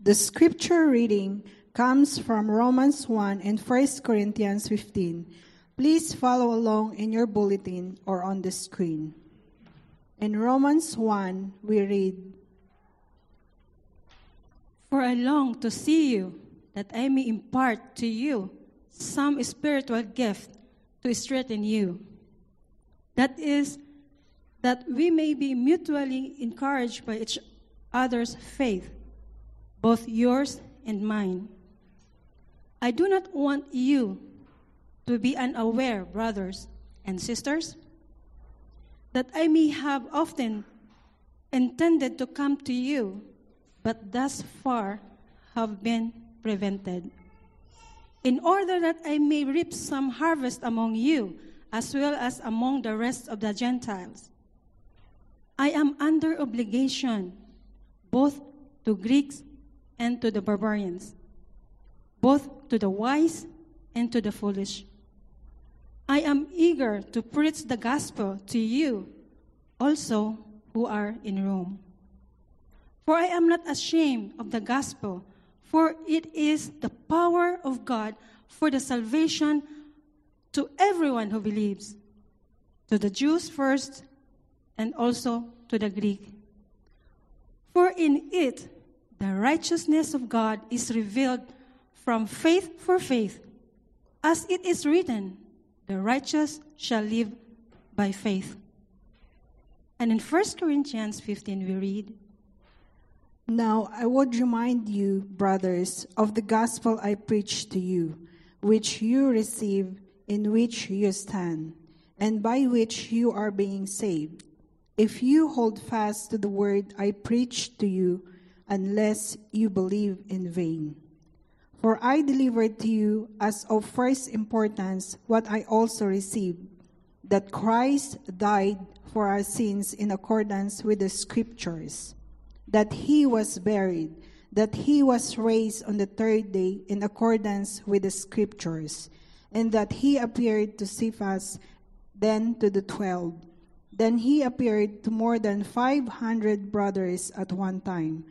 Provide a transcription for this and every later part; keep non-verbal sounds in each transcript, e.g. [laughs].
The scripture reading comes from Romans 1 and 1 Corinthians 15. Please follow along in your bulletin or on the screen. In Romans 1, we read For I long to see you, that I may impart to you some spiritual gift to strengthen you. That is, that we may be mutually encouraged by each other's faith, both yours and mine. I do not want you to be unaware, brothers and sisters, that I may have often intended to come to you, but thus far have been prevented, in order that I may reap some harvest among you, as well as among the rest of the Gentiles. I am under obligation both to Greeks and to the barbarians, both to the wise and to the foolish. I am eager to preach the gospel to you also who are in Rome. For I am not ashamed of the gospel, for it is the power of God for the salvation to everyone who believes, to the Jews first, and also to the Greek. For in it the righteousness of God is revealed from faith for faith, as it is written, the righteous shall live by faith. And in 1 Corinthians 15, we read, Now I would remind you, brothers, of the gospel I preached to you, which you received, in which you stand, and by which you are being saved, if you hold fast to the word I preached to you, unless you believe in vain. For I delivered to you as of first importance what I also received that Christ died for our sins in accordance with the scriptures, that he was buried, that he was raised on the third day in accordance with the scriptures, and that he appeared to Cephas, then to the twelve. Then he appeared to more than five hundred brothers at one time,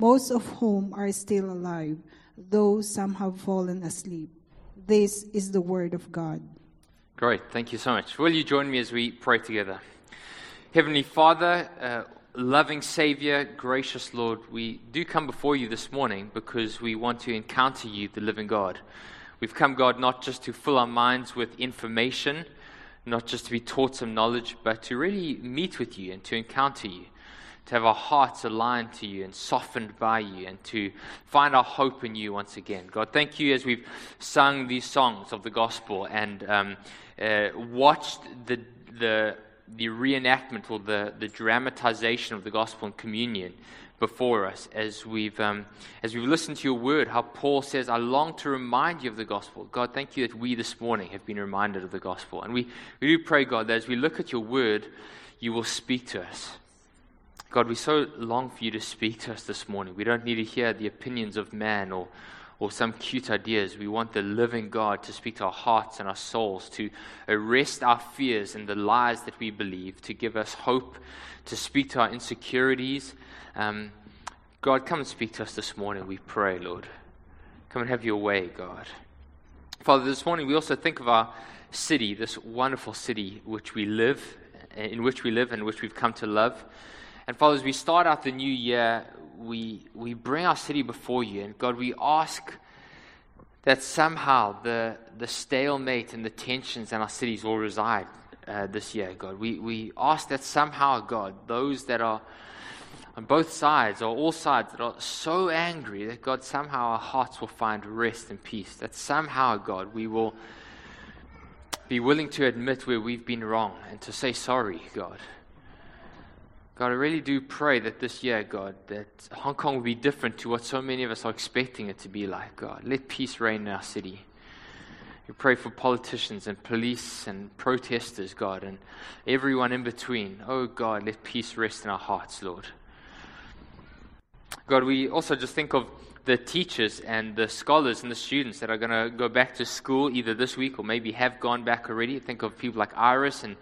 most of whom are still alive, though some have fallen asleep. This is the word of God. Great, thank you so much. Will you join me as we pray together? Heavenly Father, uh, loving Savior, gracious Lord, we do come before you this morning because we want to encounter you, the living God. We've come, God, not just to fill our minds with information, not just to be taught some knowledge, but to really meet with you and to encounter you, to have our hearts aligned to you and softened by you, and to find our hope in you once again. God, thank you as we've sung these songs of the gospel and um, uh, watched the, the, the reenactment or the, the dramatization of the gospel in communion before us as we've, um, as we've listened to your word, how Paul says, I long to remind you of the gospel. God, thank you that we this morning have been reminded of the gospel. And we, we do pray, God, that as we look at your word, you will speak to us. God, we so long for you to speak to us this morning. We don't need to hear the opinions of man or, or some cute ideas. We want the living God to speak to our hearts and our souls, to arrest our fears and the lies that we believe, to give us hope, to speak to our insecurities. Um, God, come and speak to us this morning, we pray, Lord. Come and have your way, God. Father, this morning we also think of our city, this wonderful city which we live, in which we live and which we've come to love. And Father, as we start out the new year, we, we bring our city before you. And God, we ask that somehow the, the stalemate and the tensions in our cities will reside uh, this year, God. We, we ask that somehow, God, those that are on both sides or all sides that are so angry that God somehow our hearts will find rest and peace. That somehow, God, we will be willing to admit where we've been wrong and to say sorry, God. God, I really do pray that this year, God, that Hong Kong will be different to what so many of us are expecting it to be like, God. Let peace reign in our city. We pray for politicians and police and protesters, God, and everyone in between. Oh, God, let peace rest in our hearts, Lord. God, we also just think of the teachers and the scholars and the students that are going to go back to school either this week or maybe have gone back already. Think of people like Iris and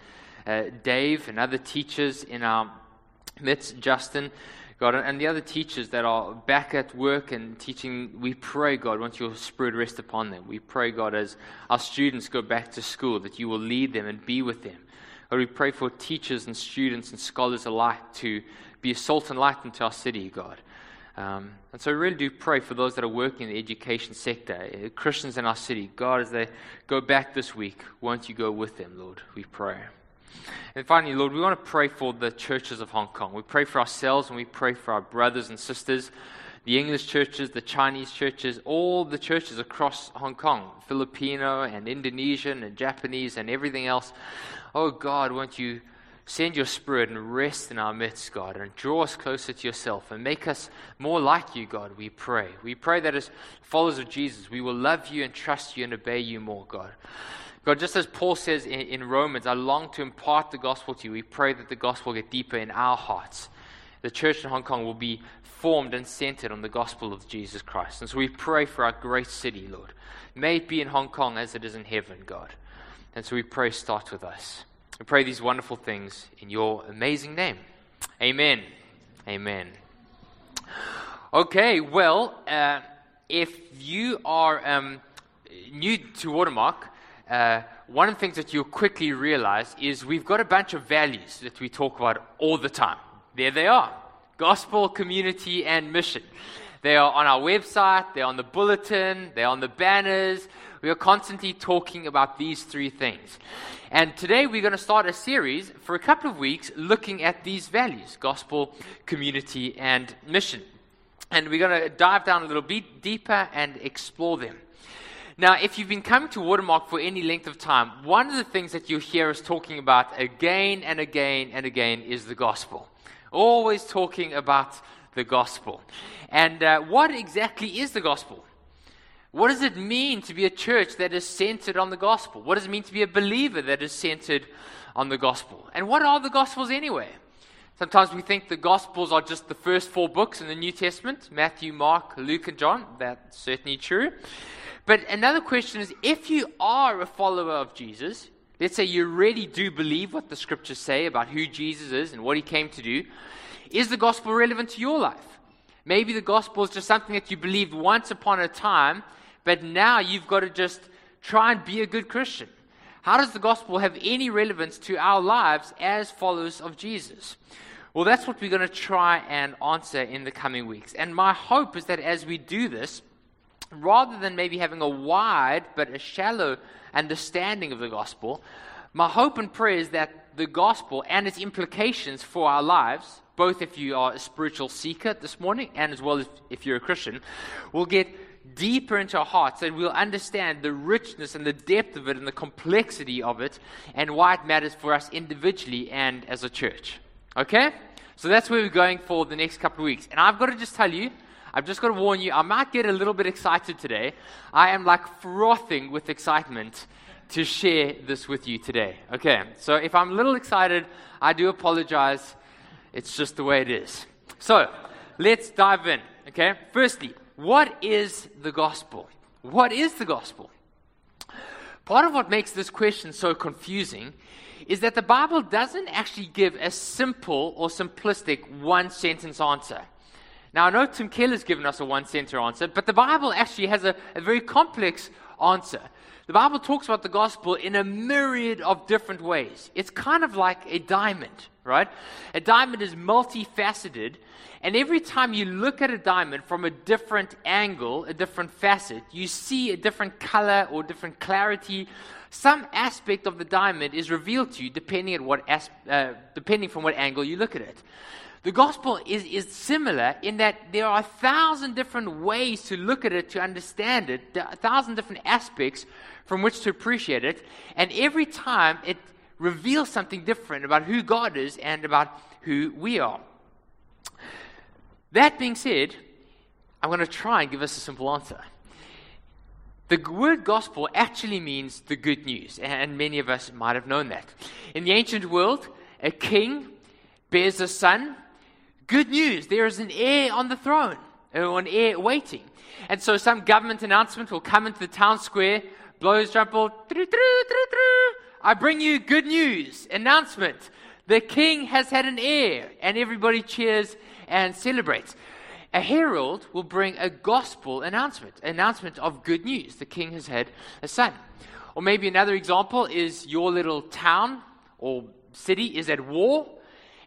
uh, Dave and other teachers in our midst, Justin. God, and the other teachers that are back at work and teaching, we pray, God, once your Spirit rest upon them. We pray, God, as our students go back to school, that you will lead them and be with them. God, we pray for teachers and students and scholars alike to be a salt and light into our city, God. Um, and so we really do pray for those that are working in the education sector, uh, Christians in our city. God, as they go back this week, won't you go with them, Lord? We pray. And finally, Lord, we want to pray for the churches of Hong Kong. We pray for ourselves and we pray for our brothers and sisters, the English churches, the Chinese churches, all the churches across Hong Kong, Filipino and Indonesian and Japanese and everything else. Oh God, won't you send your spirit and rest in our midst, God, and draw us closer to yourself and make us more like you, God, we pray. We pray that as followers of Jesus, we will love you and trust you and obey you more, God. God, just as Paul says in, in, Romans, I long to impart the gospel to you. We pray that the gospel get deeper in our hearts. The church in Hong Kong will be formed and centered on the gospel of Jesus Christ. And so we pray for our great city, Lord. May it be in Hong Kong as it is in heaven, God. And so we pray, start with us. We pray these wonderful things in your amazing name. Amen. Amen. Okay, well, uh, if you are um, new to Watermark, uh, one of the things that you'll quickly realize is we've got a bunch of values that we talk about all the time. There they are gospel, community, and mission. They are on our website, they're on the bulletin, they're on the banners. We are constantly talking about these three things. And today we're going to start a series for a couple of weeks looking at these values gospel, community, and mission. And we're going to dive down a little bit deeper and explore them. Now, if you've been coming to Watermark for any length of time, one of the things that you hear us talking about again and again and again is the gospel. Always talking about the gospel. And uh, what exactly is the gospel? What does it mean to be a church that is centered on the gospel? What does it mean to be a believer that is centered on the gospel? And what are the gospels anyway? Sometimes we think the Gospels are just the first four books in the New Testament Matthew, Mark, Luke, and John. That's certainly true. But another question is if you are a follower of Jesus, let's say you really do believe what the scriptures say about who Jesus is and what he came to do, is the gospel relevant to your life? Maybe the gospel is just something that you believed once upon a time, but now you've got to just try and be a good Christian. How does the gospel have any relevance to our lives as followers of Jesus? Well, that's what we're going to try and answer in the coming weeks. And my hope is that as we do this, rather than maybe having a wide but a shallow understanding of the gospel, my hope and prayer is that the gospel and its implications for our lives, both if you are a spiritual seeker this morning and as well as if you're a Christian, will get deeper into our hearts and we'll understand the richness and the depth of it and the complexity of it and why it matters for us individually and as a church. Okay? So that's where we're going for the next couple of weeks. And I've got to just tell you, I've just got to warn you, I might get a little bit excited today. I am like frothing with excitement to share this with you today. Okay, so if I'm a little excited, I do apologize. It's just the way it is. So let's dive in. Okay, firstly, what is the gospel? What is the gospel? Part of what makes this question so confusing is that the Bible doesn't actually give a simple or simplistic one sentence answer. Now, I know Tim Keller's given us a one sentence answer, but the Bible actually has a, a very complex answer. The Bible talks about the gospel in a myriad of different ways. It's kind of like a diamond, right? A diamond is multifaceted, and every time you look at a diamond from a different angle, a different facet, you see a different color or different clarity. Some aspect of the diamond is revealed to you depending, at what as, uh, depending from what angle you look at it. The gospel is, is similar in that there are a thousand different ways to look at it, to understand it, a thousand different aspects from which to appreciate it, and every time it reveals something different about who God is and about who we are. That being said, I'm going to try and give us a simple answer. The word gospel actually means the good news, and many of us might have known that. In the ancient world, a king bears a son Good news, there is an heir on the throne, or an heir waiting. And so some government announcement will come into the town square, blow his trumpet, I bring you good news, announcement. The king has had an heir, and everybody cheers and celebrates. A herald will bring a gospel announcement, announcement of good news. The king has had a son. Or maybe another example is your little town or city is at war,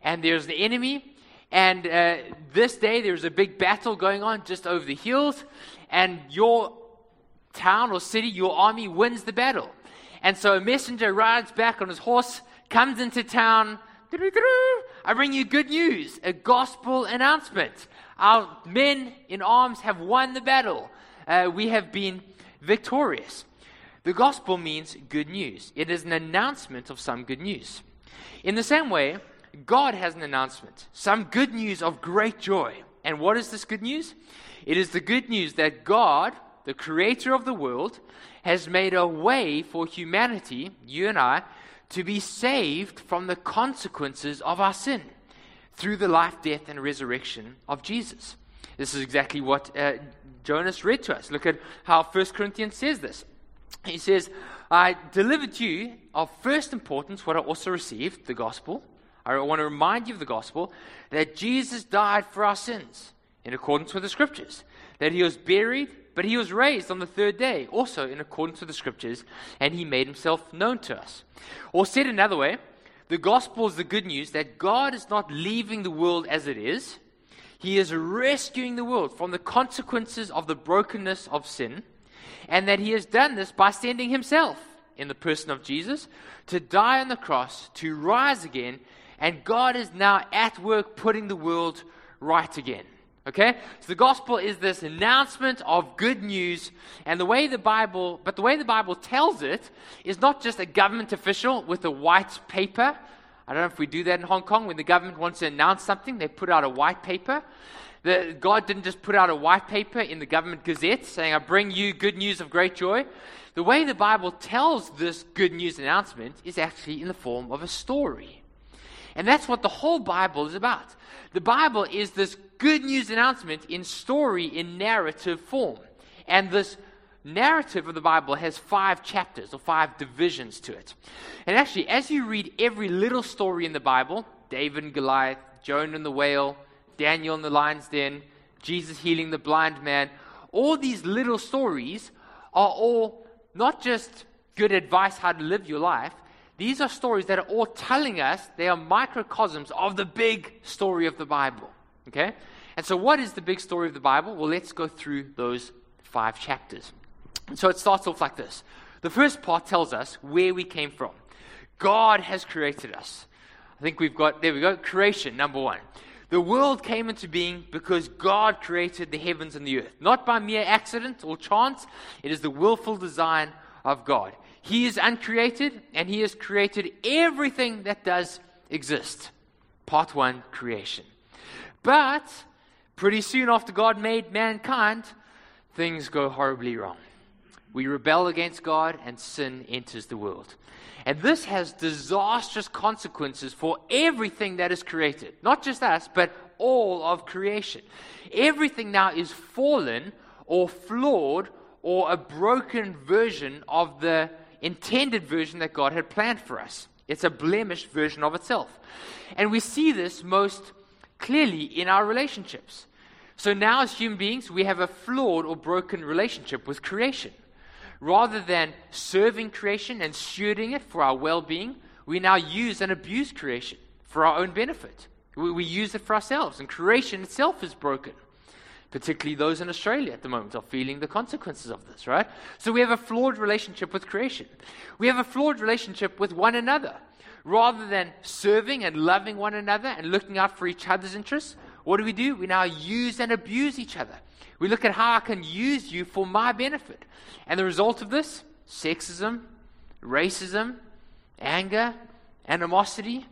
and there's the enemy. And uh, this day there's a big battle going on just over the hills, and your town or city, your army wins the battle. And so a messenger rides back on his horse, comes into town. I bring you good news, a gospel announcement. Our men in arms have won the battle. Uh, we have been victorious. The gospel means good news, it is an announcement of some good news. In the same way, God has an announcement, some good news of great joy. And what is this good news? It is the good news that God, the creator of the world, has made a way for humanity, you and I, to be saved from the consequences of our sin through the life, death, and resurrection of Jesus. This is exactly what uh, Jonas read to us. Look at how 1 Corinthians says this. He says, I delivered to you of first importance what I also received, the gospel. I want to remind you of the gospel that Jesus died for our sins in accordance with the scriptures, that he was buried, but he was raised on the third day, also in accordance with the scriptures, and he made himself known to us. Or said another way, the gospel is the good news that God is not leaving the world as it is. He is rescuing the world from the consequences of the brokenness of sin, and that He has done this by sending Himself in the person of Jesus to die on the cross, to rise again, and God is now at work putting the world right again. Okay? So the gospel is this announcement of good news, and the way the Bible, but the way the Bible tells it is not just a government official with a white paper. I don't know if we do that in Hong Kong. When the government wants to announce something, they put out a white paper. The, God didn't just put out a white paper in the government gazette saying, I bring you good news of great joy. The way the Bible tells this good news announcement is actually in the form of a story. And that's what the whole Bible is about. The Bible is this good news announcement in story, in narrative form. And this narrative of the Bible has five chapters or five divisions to it. And actually, as you read every little story in the Bible David and Goliath, Jonah and the whale, Daniel in the lion's den, Jesus healing the blind man all these little stories are all not just good advice how to live your life, these are stories that are all telling us they are microcosms of the big story of the Bible. Okay? And so, what is the big story of the Bible? Well, let's go through those five chapters. And so, it starts off like this The first part tells us where we came from. God has created us. I think we've got, there we go, creation, number one. The world came into being because God created the heavens and the earth, not by mere accident or chance. It is the willful design of God. He is uncreated, and He has created everything that does exist. Part one creation. But pretty soon after God made mankind, things go horribly wrong. We rebel against God, and sin enters the world. And this has disastrous consequences for everything that is created. Not just us, but all of creation. Everything now is fallen or flawed or a broken version of the intended version that God had planned for us. It's a blemished version of itself. And we see this most clearly in our relationships. So now, as human beings, we have a flawed or broken relationship with creation. Rather than serving creation and stewarding it for our well being, we now use and abuse creation for our own benefit. We, we use it for ourselves, and creation itself is broken particularly those in Australia at the moment, are feeling the consequences of this, right? So we have a flawed relationship with creation. We have a flawed relationship with one another. Rather than serving and loving one another and looking out for each other's interests, what do we do? We now use and abuse each other. We look at how I can use you for my benefit. And the result of this sexism, racism, anger, animosity,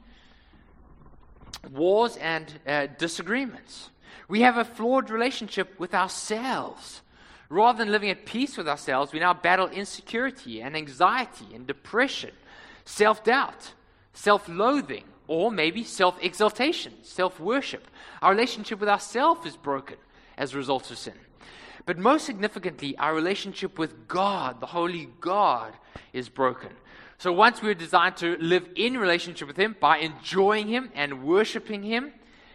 wars, and uh, disagreements. We have a flawed relationship with ourselves. Rather than living at peace with ourselves, we now battle insecurity and anxiety and depression, self doubt, self loathing, or maybe self exaltation, self worship. Our relationship with ourselves is broken as a result of sin. But most significantly, our relationship with God, the Holy God, is broken. So once we were designed to live in relationship with Him by enjoying Him and worshiping Him,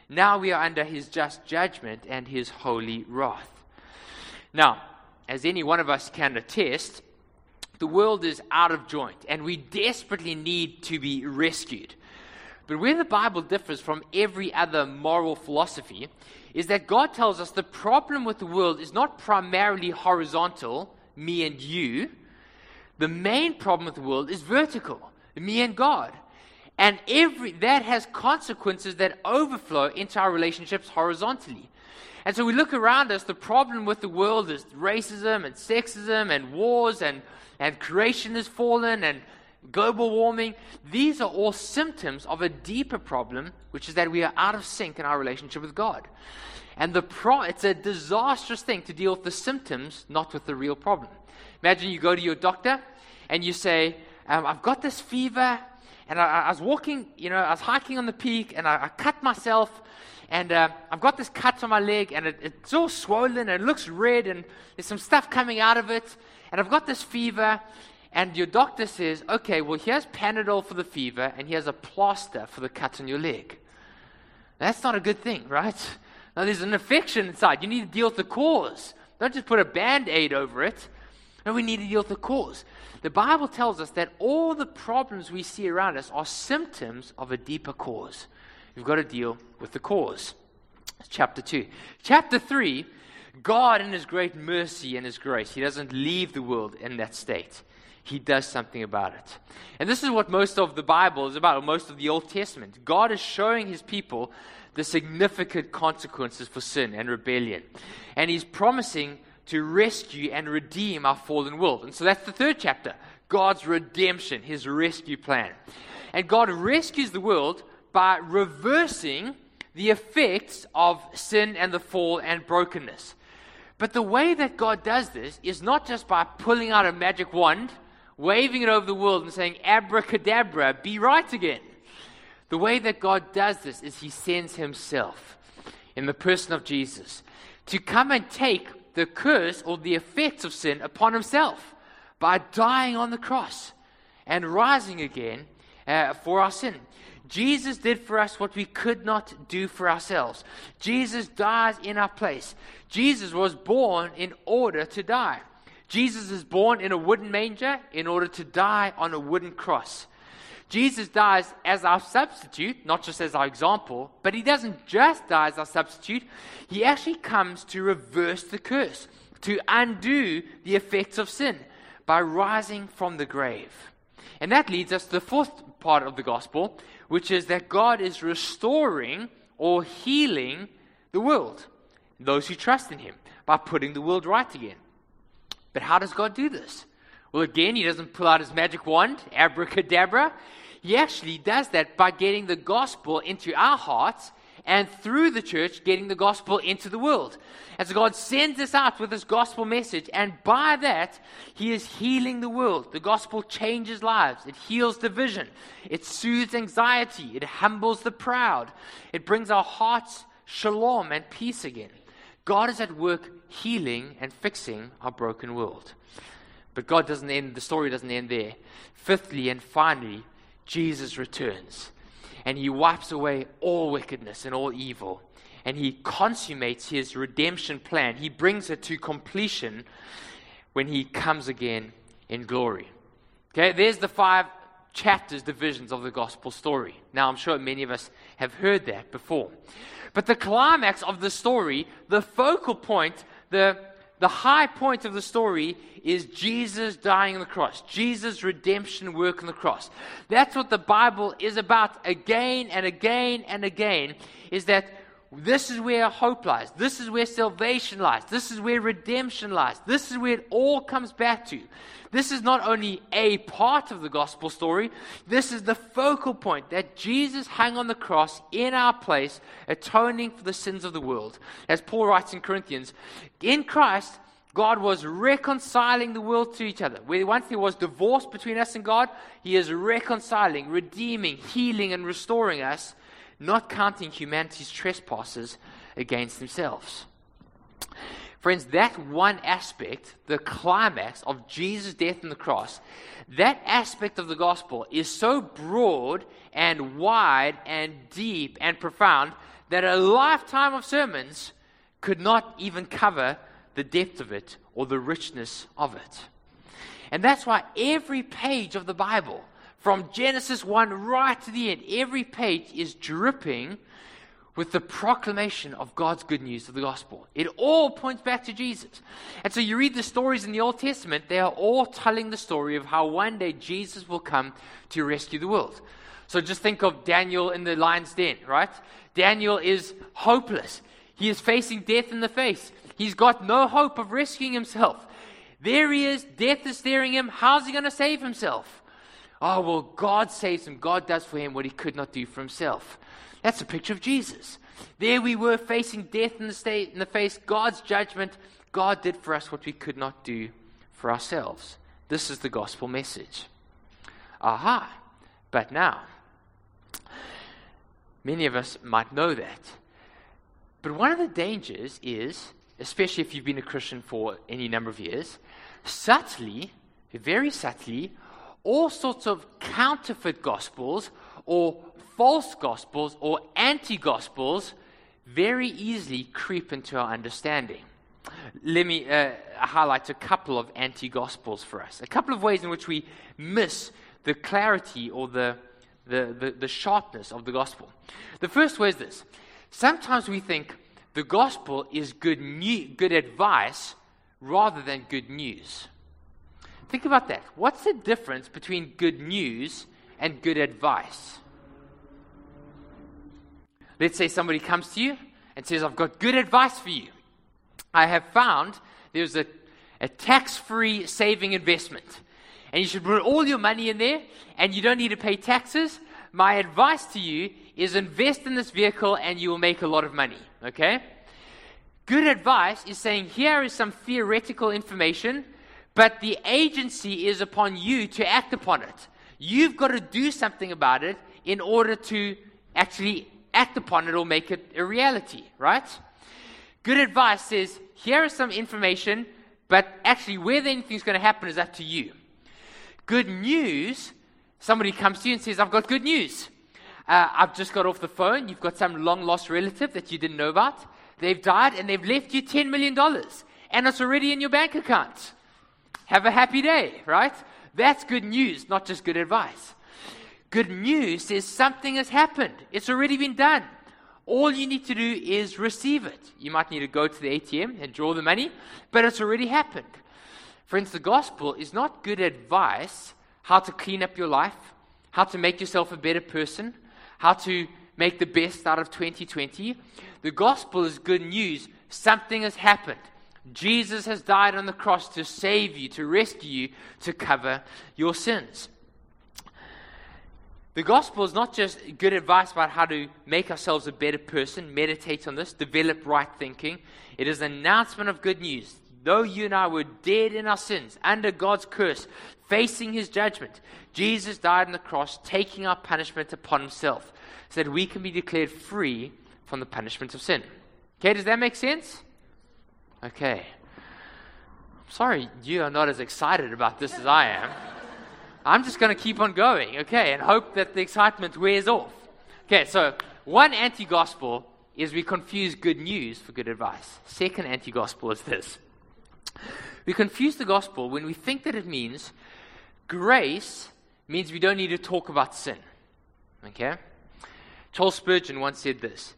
now we are under His just judgment and His holy wrath. Now, as any one of us can attest, the world is out of joint and we desperately need to be rescued. But where the Bible differs from every other moral philosophy is that God tells us the problem with the world is not primarily horizontal, me and you. The main problem with the world is vertical, me and God. And every that has consequences that overflow into our relationships horizontally. And so we look around us, the problem with the world is racism and sexism and wars and, and creation has fallen and global warming. These are all symptoms of a deeper problem, which is that we are out of sync in our relationship with God. And the pro- it's a disastrous thing to deal with the symptoms, not with the real problem. Imagine you go to your doctor and you say, um, I've got this fever, and I, I, was walking, you know, I was hiking on the peak, and I, I cut myself, and uh, I've got this cut on my leg, and it, it's all swollen, and it looks red, and there's some stuff coming out of it, and I've got this fever, and your doctor says, okay, well, here's Panadol for the fever, and here's a plaster for the cut on your leg. That's not a good thing, right? Now, there's an infection inside. You need to deal with the cause. Don't just put a band aid over it. No, we need to deal with the cause. The Bible tells us that all the problems we see around us are symptoms of a deeper cause. We've got to deal with the cause. Chapter 2. Chapter 3 God, in His great mercy and His grace, He doesn't leave the world in that state he does something about it. And this is what most of the Bible is about, or most of the Old Testament. God is showing his people the significant consequences for sin and rebellion. And he's promising to rescue and redeem our fallen world. And so that's the third chapter God's redemption, his rescue plan. And God rescues the world by reversing the effects of sin and the fall and brokenness. But the way that God does this is not just by pulling out a magic wand waving it over the world and saying, Abracadabra, be right again. The way that God does this is He sends Himself in the person of Jesus to come and take the curse or the effects of sin upon Himself by dying on the cross and rising again uh, for our sin. Jesus did for us what we could not do for ourselves. Jesus dies in our place. Jesus was born in order to die. Jesus is born in a wooden manger in order to die on a wooden cross. Jesus dies as our substitute, not just as our example, but he doesn't just die as our substitute. He actually comes to reverse the curse, to undo the effects of sin by rising from the grave. And that leads us to the fourth part of the gospel, which is that God is restoring or healing the world, those who trust in him, by putting the world right again. But how does God do this? Well, again, He doesn't pull out His magic wand, abracadabra. He actually does that by getting the gospel into our hearts and through the church, getting the gospel into the world. As God sends us out with His gospel message, and by that, He is healing the world. The gospel changes lives, it heals division, it soothes anxiety, it humbles the proud, it brings our hearts shalom and peace again. God is at work healing and fixing our broken world. But God doesn't end, the story doesn't end there. Fifthly and finally, Jesus returns and he wipes away all wickedness and all evil and he consummates his redemption plan. He brings it to completion when he comes again in glory. Okay, there's the five chapters, divisions of the gospel story. Now, I'm sure many of us have heard that before. But the climax of the story, the focal point, the, the high point of the story is Jesus dying on the cross, Jesus' redemption work on the cross. That's what the Bible is about again and again and again, is that this is where hope lies. This is where salvation lies. This is where redemption lies. This is where it all comes back to. This is not only a part of the gospel story, this is the focal point that Jesus hung on the cross in our place, atoning for the sins of the world. As Paul writes in Corinthians, in Christ, God was reconciling the world to each other. Where once there was divorce between us and God, He is reconciling, redeeming, healing, and restoring us, not counting humanity's trespasses against themselves. Friends, that one aspect, the climax of Jesus' death on the cross, that aspect of the gospel is so broad and wide and deep and profound that a lifetime of sermons could not even cover the depth of it or the richness of it. And that's why every page of the Bible, from Genesis 1 right to the end, every page is dripping with the proclamation of God's good news of the gospel. It all points back to Jesus. And so you read the stories in the Old Testament, they are all telling the story of how one day Jesus will come to rescue the world. So just think of Daniel in the lion's den, right? Daniel is hopeless. He is facing death in the face. He's got no hope of rescuing himself. There he is, death is staring him. How's he going to save himself? Oh, well, God saves him. God does for him what he could not do for himself. That's a picture of Jesus. There we were facing death in the, state, in the face, God's judgment. God did for us what we could not do for ourselves. This is the gospel message. Aha. But now, many of us might know that. But one of the dangers is, especially if you've been a Christian for any number of years, subtly, very subtly, all sorts of counterfeit gospels or false gospels or anti gospels very easily creep into our understanding. Let me uh, highlight a couple of anti gospels for us, a couple of ways in which we miss the clarity or the, the, the, the sharpness of the gospel. The first way is this sometimes we think the gospel is good, new, good advice rather than good news. Think about that. What's the difference between good news and good advice? Let's say somebody comes to you and says, I've got good advice for you. I have found there's a, a tax free saving investment. And you should put all your money in there, and you don't need to pay taxes. My advice to you is invest in this vehicle, and you will make a lot of money. Okay? Good advice is saying, here is some theoretical information, but the agency is upon you to act upon it. You've got to do something about it in order to actually act upon it or make it a reality, right? Good advice says, here is some information, but actually, whether anything's going to happen is up to you. Good news, somebody comes to you and says, I've got good news. Uh, I've just got off the phone. You've got some long lost relative that you didn't know about. They've died and they've left you $10 million, and it's already in your bank account. Have a happy day, right? That's good news, not just good advice. Good news is something has happened, it's already been done. All you need to do is receive it. You might need to go to the ATM and draw the money, but it's already happened. Friends, the gospel is not good advice how to clean up your life, how to make yourself a better person, how to make the best out of 2020. The gospel is good news. Something has happened. Jesus has died on the cross to save you, to rescue you, to cover your sins. The gospel is not just good advice about how to make ourselves a better person, meditate on this, develop right thinking. It is an announcement of good news. Though you and I were dead in our sins, under God's curse, facing his judgment, Jesus died on the cross, taking our punishment upon himself, so that we can be declared free from the punishment of sin. Okay, does that make sense? Okay. Sorry, you are not as excited about this as I am. I'm just going to keep on going, okay, and hope that the excitement wears off. Okay, so one anti gospel is we confuse good news for good advice. Second anti gospel is this we confuse the gospel when we think that it means grace means we don't need to talk about sin. Okay? Charles Spurgeon once said this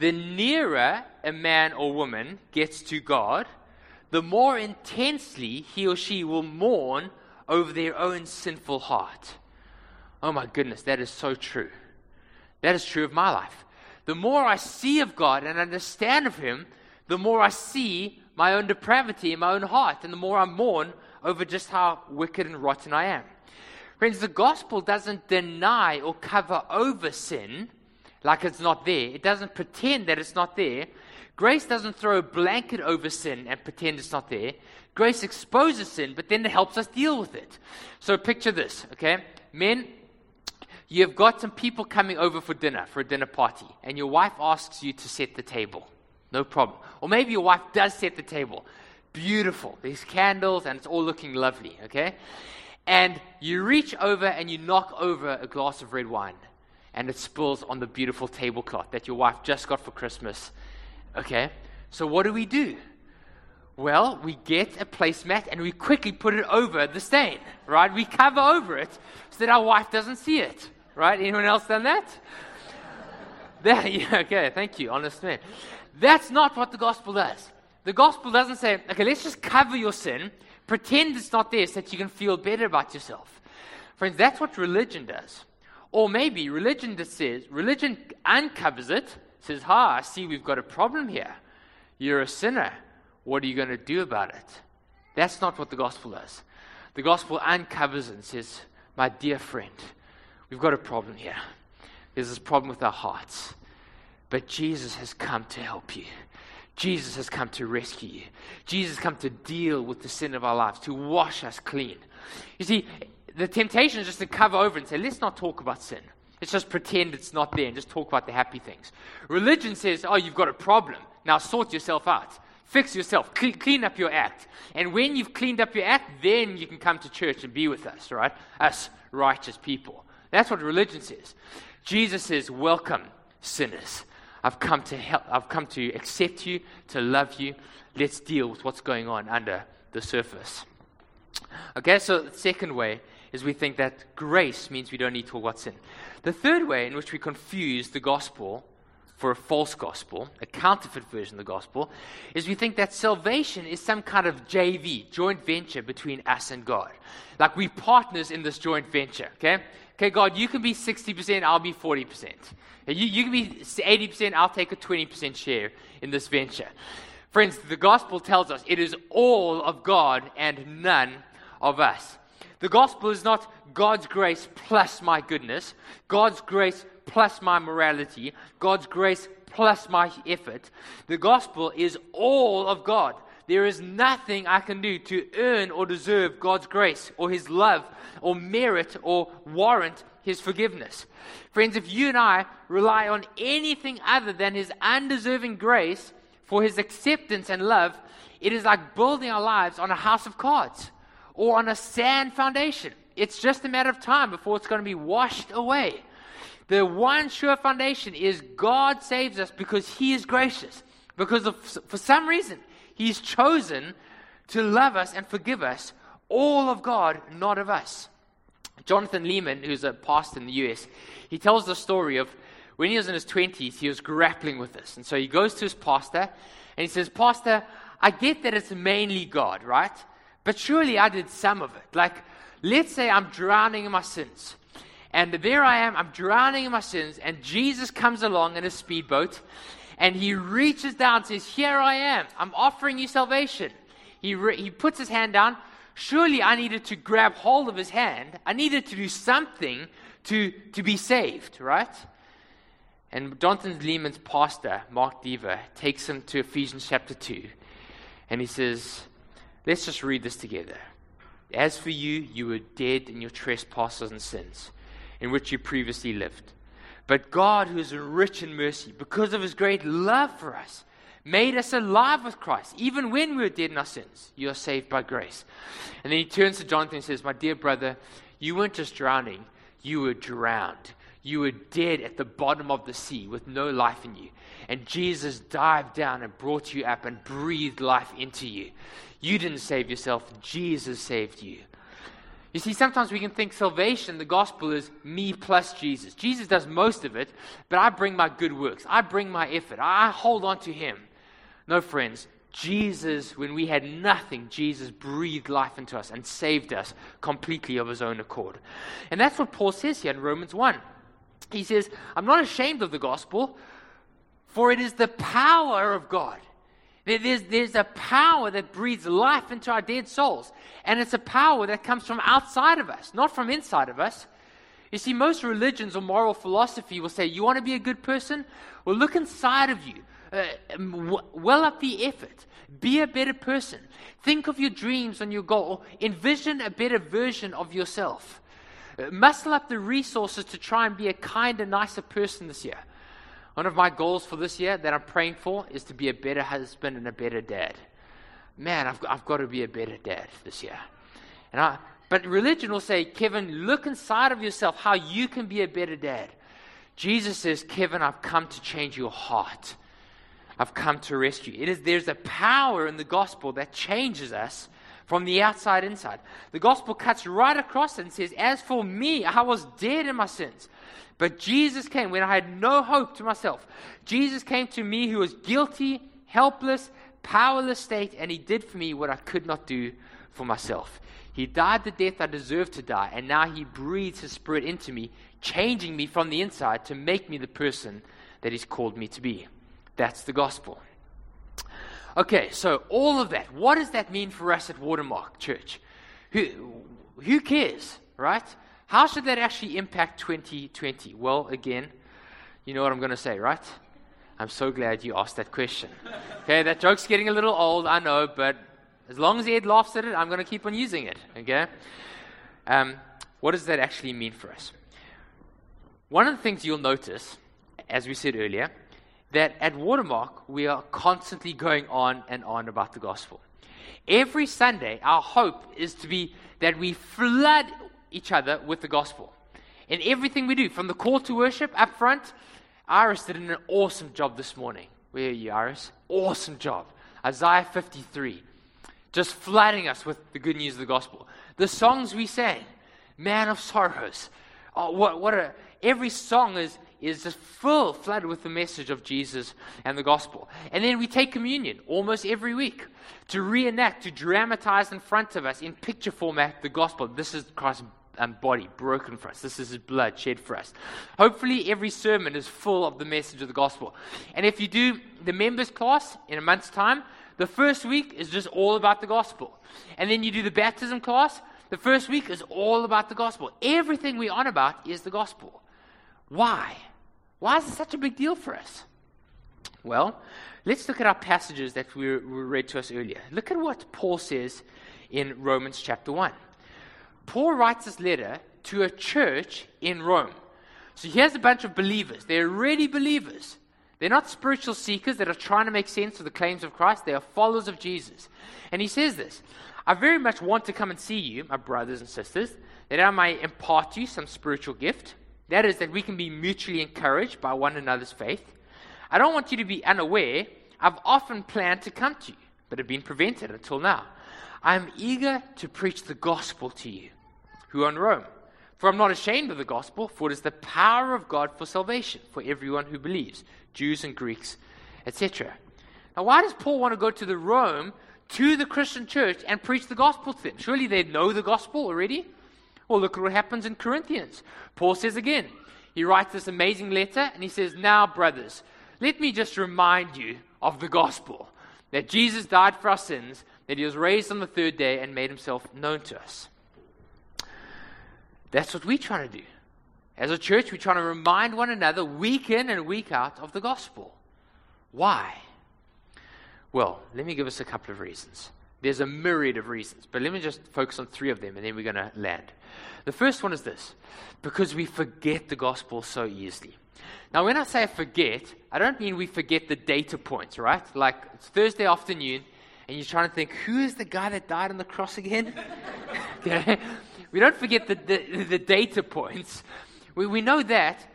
The nearer a man or woman gets to God, the more intensely he or she will mourn over their own sinful heart. Oh my goodness, that is so true. That is true of my life. The more I see of God and understand of Him, the more I see my own depravity in my own heart, and the more I mourn over just how wicked and rotten I am. Friends, the gospel doesn't deny or cover over sin like it's not there, it doesn't pretend that it's not there. Grace doesn't throw a blanket over sin and pretend it's not there. Grace exposes sin, but then it helps us deal with it. So picture this, okay? Men, you have got some people coming over for dinner, for a dinner party, and your wife asks you to set the table. No problem. Or maybe your wife does set the table. Beautiful. There's candles and it's all looking lovely, okay? And you reach over and you knock over a glass of red wine and it spills on the beautiful tablecloth that your wife just got for Christmas. Okay? So what do we do? Well, we get a placemat and we quickly put it over the stain, right? We cover over it so that our wife doesn't see it, right? Anyone else done that? [laughs] that yeah, okay, thank you, honest man. That's not what the gospel does. The gospel doesn't say, okay, let's just cover your sin, pretend it's not there so that you can feel better about yourself. Friends, that's what religion does. Or maybe religion just says, religion uncovers it, says, Ha, I see we've got a problem here. You're a sinner. What are you going to do about it? That's not what the gospel does. The gospel uncovers and says, My dear friend, we've got a problem here. There's this problem with our hearts. But Jesus has come to help you. Jesus has come to rescue you. Jesus has come to deal with the sin of our lives, to wash us clean. You see, the temptation is just to cover over and say, let's not talk about sin. Let's just pretend it's not there and just talk about the happy things. Religion says, oh, you've got a problem. Now sort yourself out. Fix yourself. Clean, up your act. And when you've cleaned up your act, then you can come to church and be with us, right? Us righteous people. That's what religion says. Jesus says, welcome, sinners. I've come to help. I've come to accept you, to love you. Let's deal with what's going on under the surface. Okay, so the second way is we think that grace means we don't need to talk about sin. The third way in which we confuse the gospel for a false gospel, a counterfeit version of the gospel, is we think that salvation is some kind of JV, joint venture between us and God. Like we partners in this joint venture, okay? Okay, God, you can be 60%, I'll be 40%. You, you can be 80%, I'll take a 20% share in this venture. Friends, the gospel tells us it is all of God and none of us. The gospel is not God's grace plus my goodness, God's grace plus my morality, God's grace plus my effort. The gospel is all of God. There is nothing I can do to earn or deserve God's grace or His love or merit or warrant His forgiveness. Friends, if you and I rely on anything other than His undeserving grace for His acceptance and love, it is like building our lives on a house of cards or on a sand foundation. It's just a matter of time before it's going to be washed away. The one sure foundation is God saves us because He is gracious. Because of, for some reason, He's chosen to love us and forgive us, all of God, not of us. Jonathan Leeman, who's a pastor in the US, he tells the story of when he was in his 20s, he was grappling with this. And so he goes to his pastor and he says, Pastor, I get that it's mainly God, right? But surely I did some of it. Like, let's say I'm drowning in my sins. And there I am, I'm drowning in my sins, and Jesus comes along in a speedboat, and he reaches down and says, Here I am, I'm offering you salvation. He, re- he puts his hand down. Surely I needed to grab hold of his hand. I needed to do something to, to be saved, right? And Jonathan Leeman's pastor, Mark Dever, takes him to Ephesians chapter 2. And he says, Let's just read this together. As for you, you were dead in your trespasses and sins, in which you previously lived. But God, who is rich in mercy, because of his great love for us, made us alive with Christ. Even when we were dead in our sins, you are saved by grace. And then he turns to Jonathan and says, My dear brother, you weren't just drowning, you were drowned. You were dead at the bottom of the sea with no life in you. And Jesus dived down and brought you up and breathed life into you. You didn't save yourself, Jesus saved you. You see, sometimes we can think salvation, the gospel, is me plus Jesus. Jesus does most of it, but I bring my good works. I bring my effort. I hold on to Him. No, friends, Jesus, when we had nothing, Jesus breathed life into us and saved us completely of His own accord. And that's what Paul says here in Romans 1. He says, I'm not ashamed of the gospel, for it is the power of God there's, there's a power that breathes life into our dead souls. And it's a power that comes from outside of us, not from inside of us. You see, most religions or moral philosophy will say, You want to be a good person? Well, look inside of you. Uh, well up the effort. Be a better person. Think of your dreams and your goal. Envision a better version of yourself. Uh, muscle up the resources to try and be a kinder, nicer person this year. One of my goals for this year that I'm praying for is to be a better husband and a better dad. Man, I've, I've got to be a better dad this year. And I, but religion will say, Kevin, look inside of yourself how you can be a better dad. Jesus says, Kevin, I've come to change your heart. I've come to rescue. It is there's a power in the gospel that changes us from the outside inside. The gospel cuts right across and says, As for me, I was dead in my sins. But Jesus came when I had no hope to myself. Jesus came to me who was guilty, helpless, powerless state, and he did for me what I could not do for myself. He died the death I deserved to die, and now he breathes his spirit into me, changing me from the inside to make me the person that he's called me to be. That's the gospel. Okay, so all of that, what does that mean for us at Watermark Church? Who, who cares, right? How should that actually impact 2020? Well, again, you know what I'm going to say, right? I'm so glad you asked that question. Okay, that joke's getting a little old, I know, but as long as Ed laughs at it, I'm going to keep on using it, okay? Um, what does that actually mean for us? One of the things you'll notice, as we said earlier, that at Watermark, we are constantly going on and on about the gospel. Every Sunday, our hope is to be that we flood each other with the gospel. In everything we do, from the call to worship up front, Iris did an awesome job this morning. Where are you, Iris? Awesome job. Isaiah 53. Just flooding us with the good news of the gospel. The songs we sang, Man of Sorrows. Oh, what, what a, every song is, is just full, flooded with the message of Jesus and the gospel. And then we take communion almost every week to reenact, to dramatize in front of us in picture format the gospel. This is Christ's um, body broken for us. This is his blood shed for us. Hopefully, every sermon is full of the message of the gospel. And if you do the members class in a month's time, the first week is just all about the gospel. And then you do the baptism class, the first week is all about the gospel. Everything we're on about is the gospel. Why? Why is it such a big deal for us? Well, let's look at our passages that we read to us earlier. Look at what Paul says in Romans chapter 1. Paul writes this letter to a church in Rome. So here's a bunch of believers. They're already believers. They're not spiritual seekers that are trying to make sense of the claims of Christ. They are followers of Jesus. And he says this I very much want to come and see you, my brothers and sisters, that I may impart to you some spiritual gift that is, that we can be mutually encouraged by one another's faith. I don't want you to be unaware. I've often planned to come to you, but have been prevented until now. I am eager to preach the gospel to you who are in Rome. For I'm not ashamed of the gospel, for it is the power of God for salvation for everyone who believes, Jews and Greeks, etc. Now, why does Paul want to go to the Rome, to the Christian church, and preach the gospel to them? Surely they know the gospel already. Well, look at what happens in Corinthians. Paul says again, he writes this amazing letter and he says, Now, brothers, let me just remind you of the gospel that Jesus died for our sins, that he was raised on the third day and made himself known to us. That's what we're trying to do. As a church, we're trying to remind one another week in and week out of the gospel. Why? Well, let me give us a couple of reasons. There's a myriad of reasons, but let me just focus on three of them and then we're going to land. The first one is this because we forget the gospel so easily. Now, when I say forget, I don't mean we forget the data points, right? Like it's Thursday afternoon, and you're trying to think, who is the guy that died on the cross again? [laughs] we don't forget the, the, the data points. We, we know that,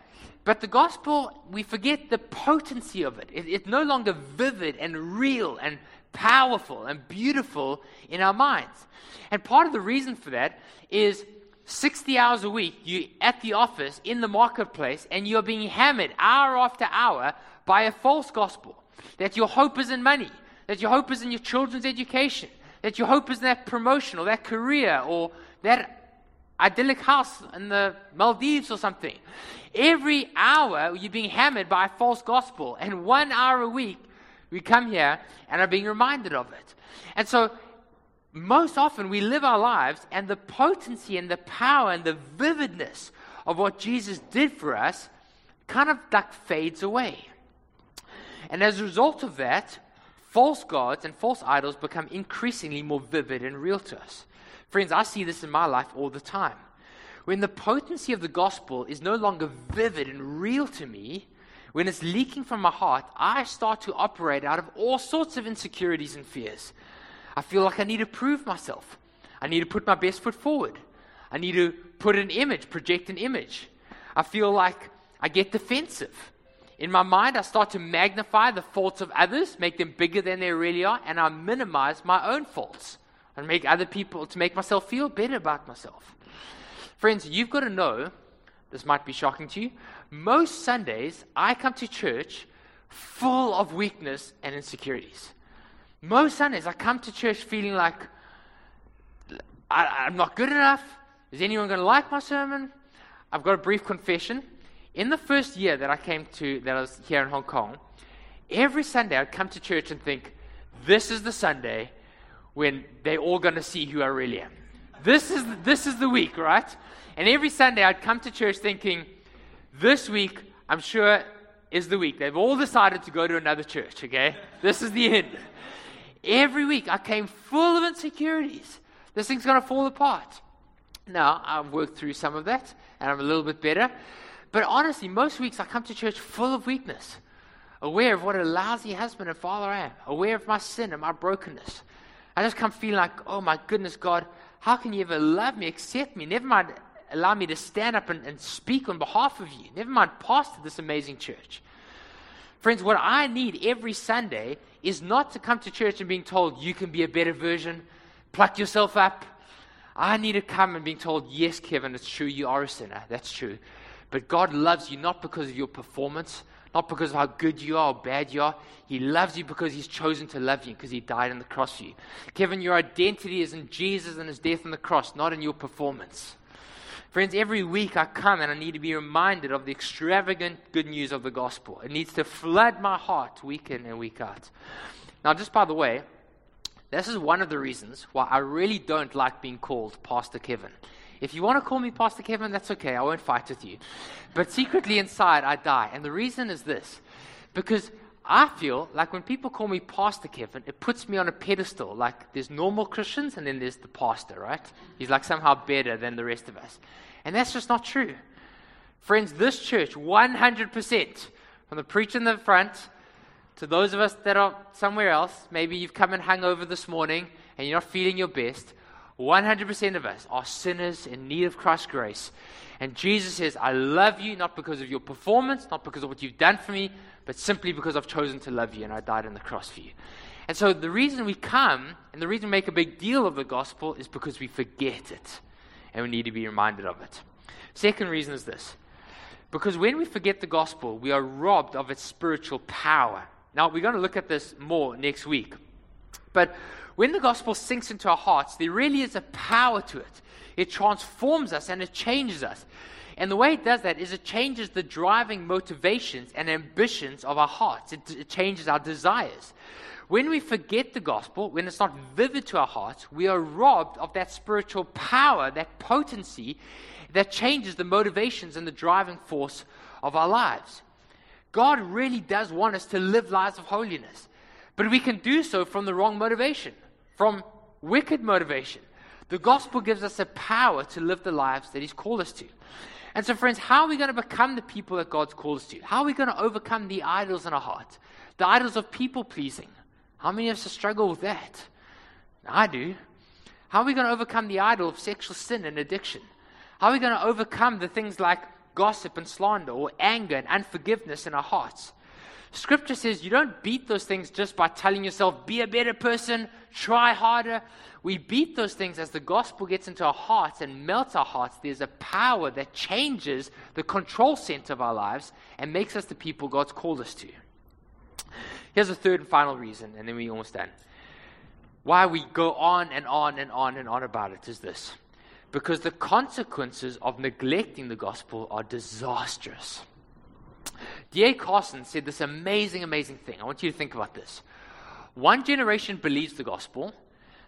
but the gospel, we forget the potency of it. it. It's no longer vivid and real and powerful and beautiful in our minds. And part of the reason for that is 60 hours a week, you at the office, in the marketplace, and you're being hammered hour after hour by a false gospel. That your hope is in money, that your hope is in your children's education, that your hope is in that promotion or that career or that idyllic house in the Maldives or something. Every hour you're being hammered by a false gospel, and one hour a week we come here and are being reminded of it. And so most often we live our lives and the potency and the power and the vividness of what Jesus did for us kind of like fades away. And as a result of that, false gods and false idols become increasingly more vivid and real to us. Friends, I see this in my life all the time. When the potency of the gospel is no longer vivid and real to me, when it's leaking from my heart, I start to operate out of all sorts of insecurities and fears. I feel like I need to prove myself. I need to put my best foot forward. I need to put an image, project an image. I feel like I get defensive. In my mind, I start to magnify the faults of others, make them bigger than they really are, and I minimize my own faults and make other people to make myself feel better about myself. Friends, you've got to know this might be shocking to you. Most Sundays, I come to church full of weakness and insecurities. Most Sundays, I come to church feeling like I, am not good enough. Is anyone going to like my sermon? I've got a brief confession. In the first year that I came to, that I was here in Hong Kong, every Sunday I'd come to church and think, this is the Sunday when they're all going to see who I really am. This is, this is the week, right? And every Sunday I'd come to church thinking, this week, I'm sure, is the week. They've all decided to go to another church, okay? This is the end. Every week I came full of insecurities. This thing's going to fall apart. Now, I've worked through some of that, and I'm a little bit better. But honestly, most weeks I come to church full of weakness, aware of what a lousy husband and father I am, aware of my sin and my brokenness. I just come feeling like, oh my goodness, God, how can you ever love me, accept me? Never mind allow me to stand up and, and speak on behalf of you. Never mind pastor this amazing church. Friends, what I need every Sunday is not to come to church and being told you can be a better version, pluck yourself up. I need to come and being told, yes, Kevin, it's true, you are a sinner. That's true. But God loves you not because of your performance, not because of how good you are or bad you are. He loves you because He's chosen to love you, because He died on the cross for you. Kevin, your identity is in Jesus and His death on the cross, not in your performance. Friends, every week I come and I need to be reminded of the extravagant good news of the gospel. It needs to flood my heart week in and week out. Now, just by the way, this is one of the reasons why I really don't like being called Pastor Kevin. If you want to call me Pastor Kevin, that's okay. I won't fight with you. But secretly inside, I die. And the reason is this because I feel like when people call me Pastor Kevin, it puts me on a pedestal. Like there's normal Christians and then there's the pastor, right? He's like somehow better than the rest of us. And that's just not true. Friends, this church, 100%, from the preacher in the front to those of us that are somewhere else, maybe you've come and hung over this morning and you're not feeling your best, 100% of us are sinners in need of Christ's grace. And Jesus says, I love you not because of your performance, not because of what you've done for me, but simply because I've chosen to love you and I died on the cross for you. And so the reason we come and the reason we make a big deal of the gospel is because we forget it and we need to be reminded of it. Second reason is this because when we forget the gospel, we are robbed of its spiritual power. Now, we're going to look at this more next week. But when the gospel sinks into our hearts, there really is a power to it. It transforms us and it changes us. And the way it does that is it changes the driving motivations and ambitions of our hearts, it, it changes our desires. When we forget the gospel, when it's not vivid to our hearts, we are robbed of that spiritual power, that potency that changes the motivations and the driving force of our lives. God really does want us to live lives of holiness, but we can do so from the wrong motivation, from wicked motivation. The gospel gives us a power to live the lives that He's called us to. And so, friends, how are we going to become the people that God's called us to? How are we going to overcome the idols in our heart? The idols of people pleasing, how many of us struggle with that? I do. How are we going to overcome the idol of sexual sin and addiction? How are we going to overcome the things like gossip and slander or anger and unforgiveness in our hearts? Scripture says you don't beat those things just by telling yourself, be a better person, try harder. We beat those things as the gospel gets into our hearts and melts our hearts. There's a power that changes the control center of our lives and makes us the people God's called us to. Here's a third and final reason, and then we almost done. Why we go on and on and on and on about it is this because the consequences of neglecting the gospel are disastrous. D.A. Carson said this amazing, amazing thing. I want you to think about this. One generation believes the gospel,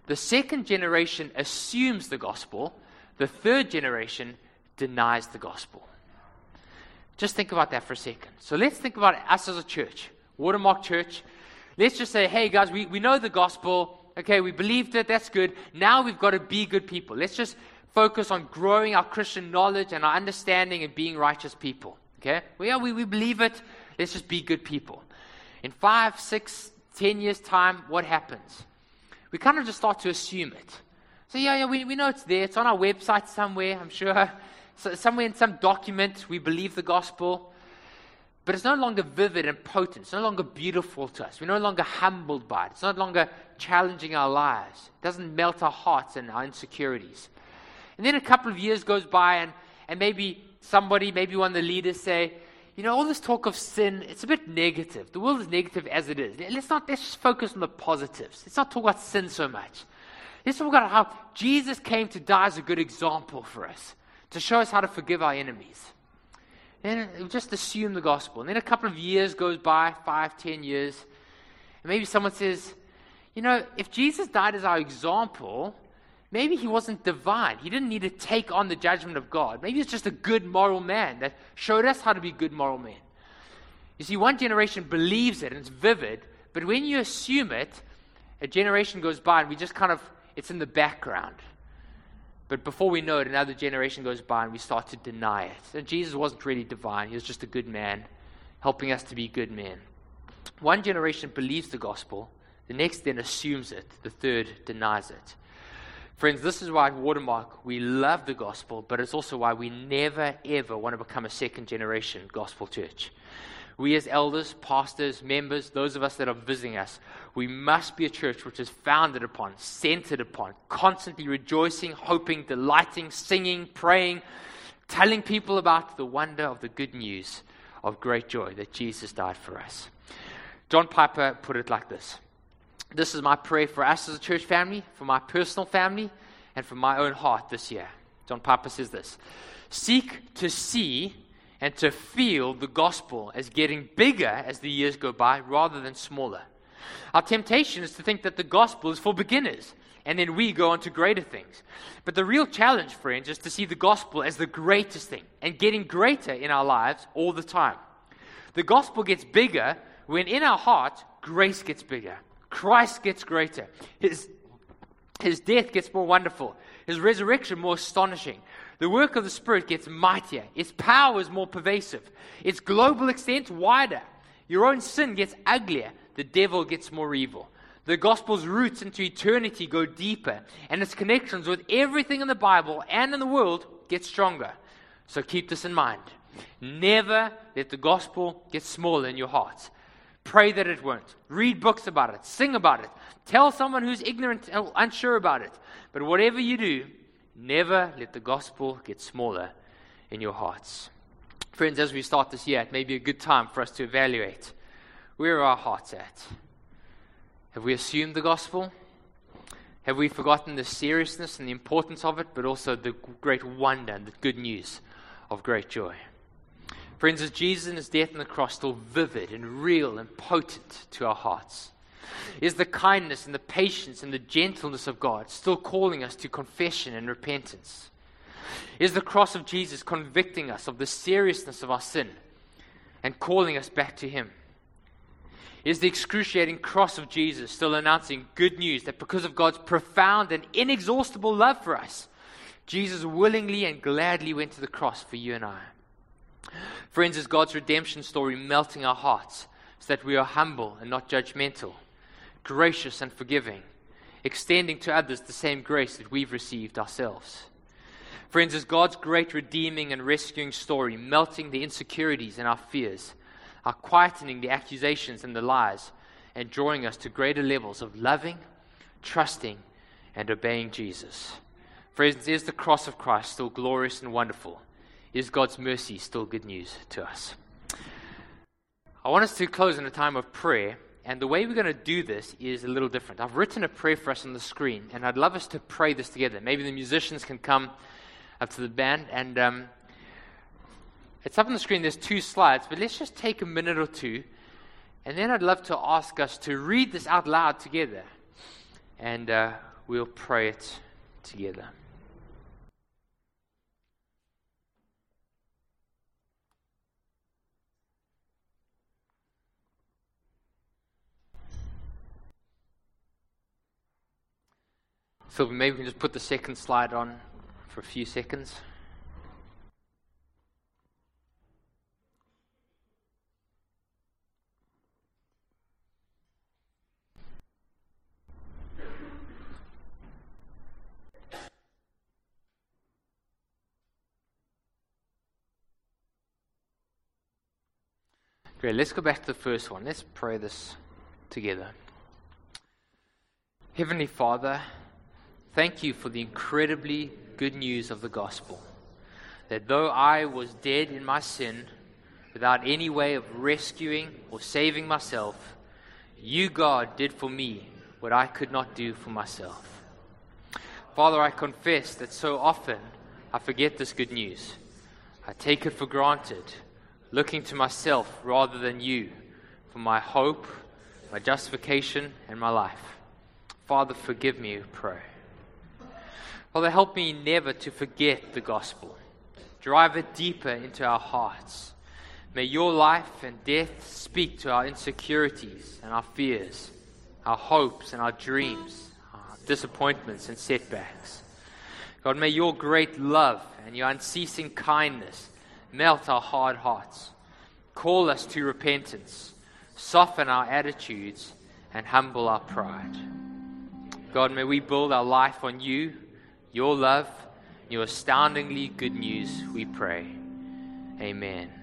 the second generation assumes the gospel, the third generation denies the gospel. Just think about that for a second. So let's think about us as a church. Watermark Church, let's just say, hey guys, we, we know the gospel. Okay, we believed it. That's good. Now we've got to be good people. Let's just focus on growing our Christian knowledge and our understanding and being righteous people. Okay? Well, yeah, we, we believe it. Let's just be good people. In five, six, ten years' time, what happens? We kind of just start to assume it. So, yeah, yeah, we, we know it's there. It's on our website somewhere, I'm sure. [laughs] So somewhere in some document, we believe the gospel. But it's no longer vivid and potent. It's no longer beautiful to us. We're no longer humbled by it. It's no longer challenging our lives. It doesn't melt our hearts and our insecurities. And then a couple of years goes by, and, and maybe somebody, maybe one of the leaders say, you know, all this talk of sin, it's a bit negative. The world is negative as it is. Let's not let's just focus on the positives. Let's not talk about sin so much. Let's talk about how Jesus came to die as a good example for us, to show us how to forgive our enemies. Then uh, just assume the gospel. And then a couple of years goes by, five, ten years, and maybe someone says, you know, if Jesus died as our example, Maybe he wasn't divine. He didn't need to take on the judgment of God. Maybe he's just a good moral man that showed us how to be good moral men. You see, one generation believes it and it's vivid, but when you assume it, a generation goes by and we just kind of, it's in the background. But before we know it, another generation goes by and we start to deny it. And Jesus wasn't really divine, he was just a good man, helping us to be good men. One generation believes the gospel, the next then assumes it, the third denies it. Friends, this is why at Watermark we love the gospel, but it's also why we never, ever want to become a second generation gospel church. We, as elders, pastors, members, those of us that are visiting us, we must be a church which is founded upon, centered upon, constantly rejoicing, hoping, delighting, singing, praying, telling people about the wonder of the good news of great joy that Jesus died for us. John Piper put it like this this is my prayer for us as a church family, for my personal family, and for my own heart this year. John Piper says this Seek to see and to feel the gospel as getting bigger as the years go by rather than smaller. Our temptation is to think that the gospel is for beginners and then we go on to greater things. But the real challenge, friends, is to see the gospel as the greatest thing and getting greater in our lives all the time. The gospel gets bigger when in our heart, grace gets bigger. Christ gets greater. His, his death gets more wonderful. His resurrection more astonishing. The work of the Spirit gets mightier. Its power is more pervasive. Its global extent wider. Your own sin gets uglier. The devil gets more evil. The gospel's roots into eternity go deeper, and its connections with everything in the Bible and in the world get stronger. So keep this in mind. Never let the gospel get smaller in your heart. Pray that it won't. Read books about it. Sing about it. Tell someone who's ignorant or unsure about it. But whatever you do, never let the gospel get smaller in your hearts. Friends, as we start this year, it may be a good time for us to evaluate where are our hearts at? Have we assumed the gospel? Have we forgotten the seriousness and the importance of it, but also the great wonder and the good news of great joy? Friends, is Jesus and his death on the cross still vivid and real and potent to our hearts? Is the kindness and the patience and the gentleness of God still calling us to confession and repentance? Is the cross of Jesus convicting us of the seriousness of our sin and calling us back to Him? Is the excruciating cross of Jesus still announcing good news that because of God's profound and inexhaustible love for us, Jesus willingly and gladly went to the cross for you and I? Friends, is God's redemption story melting our hearts so that we are humble and not judgmental, gracious and forgiving, extending to others the same grace that we've received ourselves? Friends, is God's great redeeming and rescuing story melting the insecurities and our fears, are quietening the accusations and the lies, and drawing us to greater levels of loving, trusting, and obeying Jesus? Friends, is the cross of Christ still glorious and wonderful? Is God's mercy still good news to us? I want us to close in a time of prayer, and the way we're going to do this is a little different. I've written a prayer for us on the screen, and I'd love us to pray this together. Maybe the musicians can come up to the band, and um, it's up on the screen. There's two slides, but let's just take a minute or two, and then I'd love to ask us to read this out loud together, and uh, we'll pray it together. So maybe we can just put the second slide on for a few seconds. Great, let's go back to the first one. Let's pray this together. Heavenly Father, thank you for the incredibly good news of the gospel. That though I was dead in my sin, without any way of rescuing or saving myself, you, God, did for me what I could not do for myself. Father, I confess that so often I forget this good news. I take it for granted, looking to myself rather than you for my hope, my justification, and my life. Father, forgive me, pray. Father, help me never to forget the gospel. Drive it deeper into our hearts. May your life and death speak to our insecurities and our fears, our hopes and our dreams, our disappointments and setbacks. God, may your great love and your unceasing kindness melt our hard hearts, call us to repentance, soften our attitudes, and humble our pride. God, may we build our life on you, your love, your astoundingly good news, we pray. Amen.